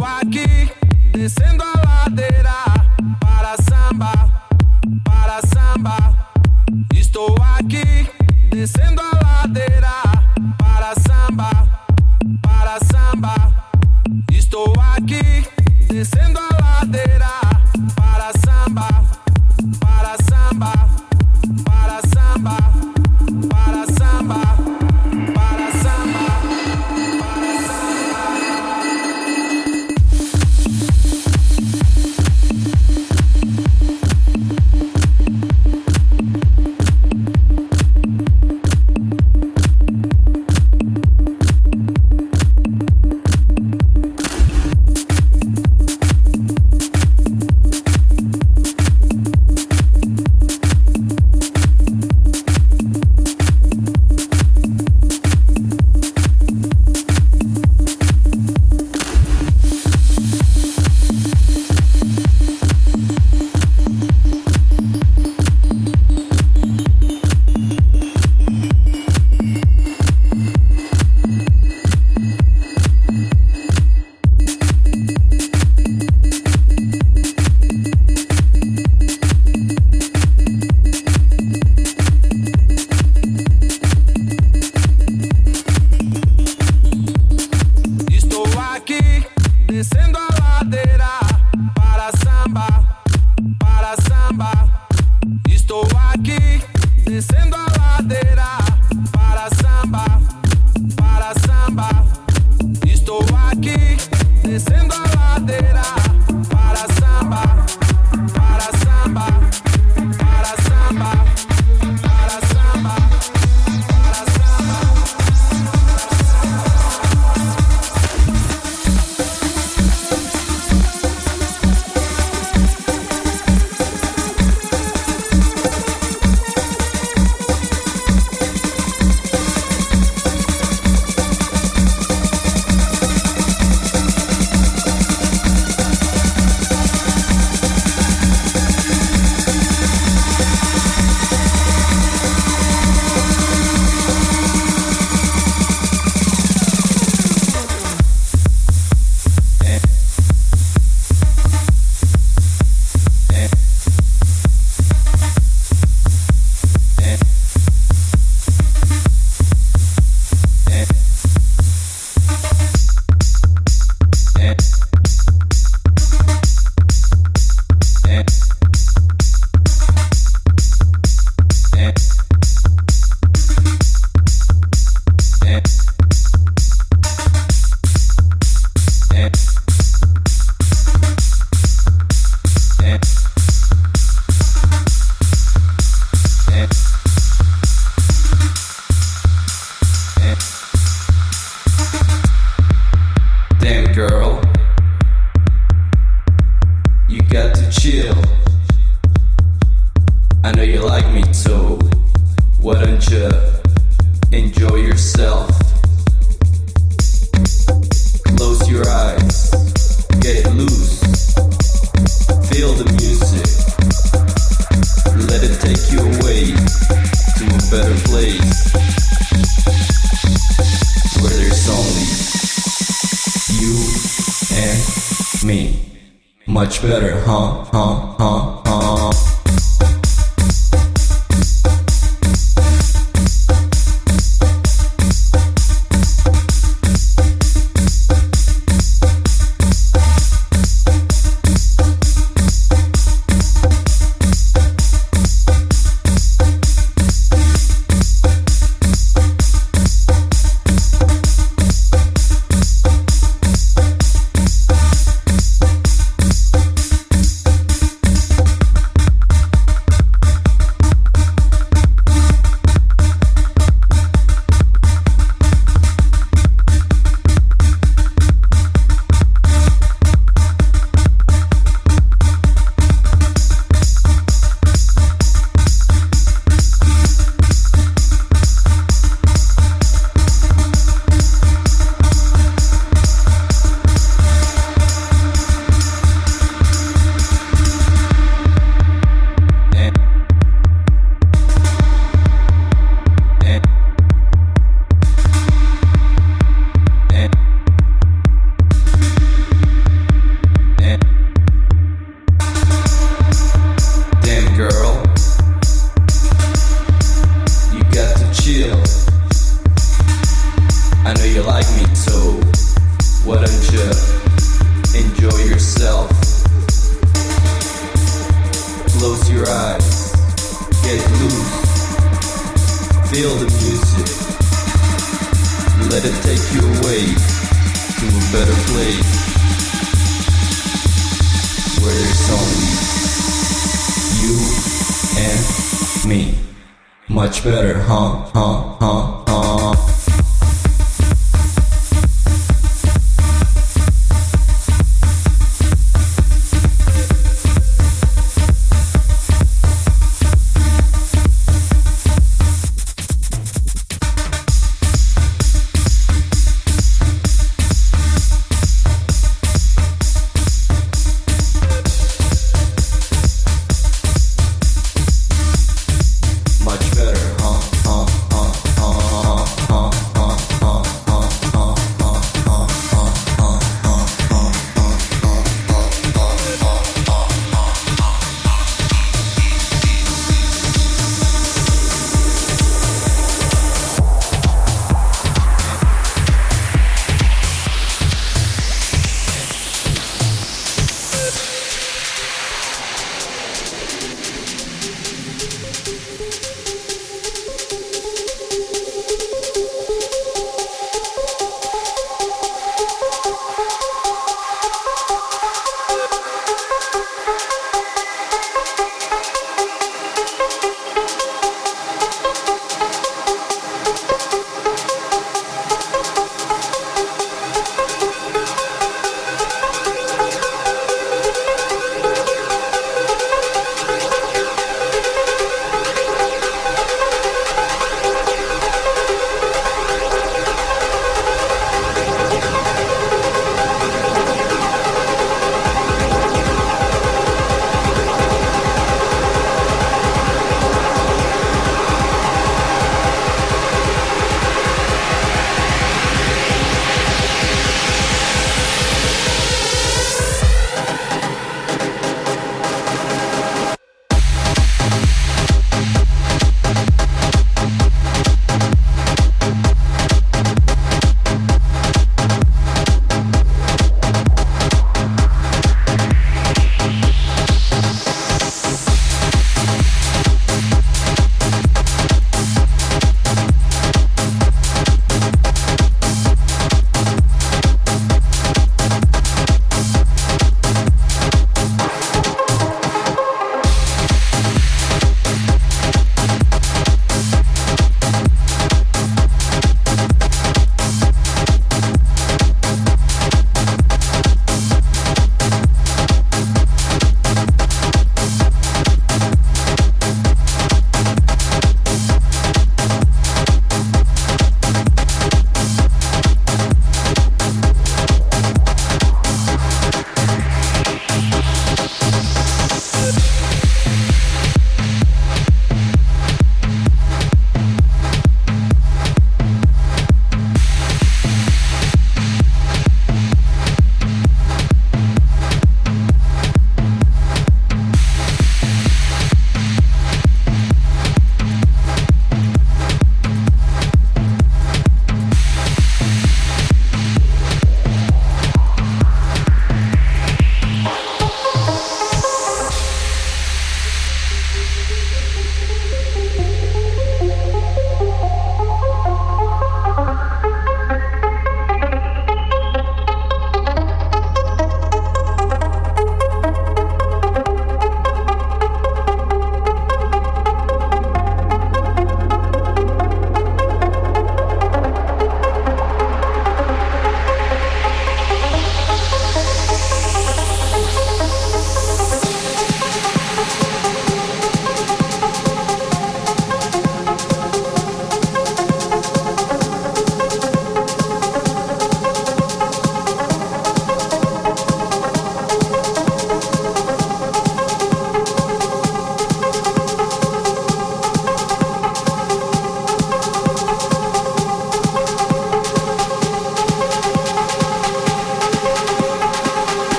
aqui, descendo a Close your eyes, get loose. Feel the music, let it take you away to a better place where there's only you and me. Much better, huh? Huh? Huh? Huh?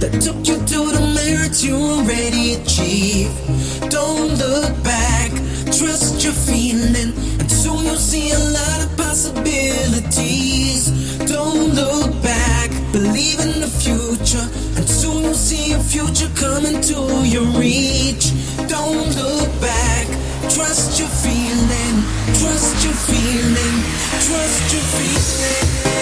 That took you to the limits you already achieved. Don't look back, trust your feeling, and soon you'll see a lot of possibilities. Don't look back, believe in the future, and soon you'll see a future coming to your reach. Don't look back, trust your feeling, trust your feeling, trust your feeling.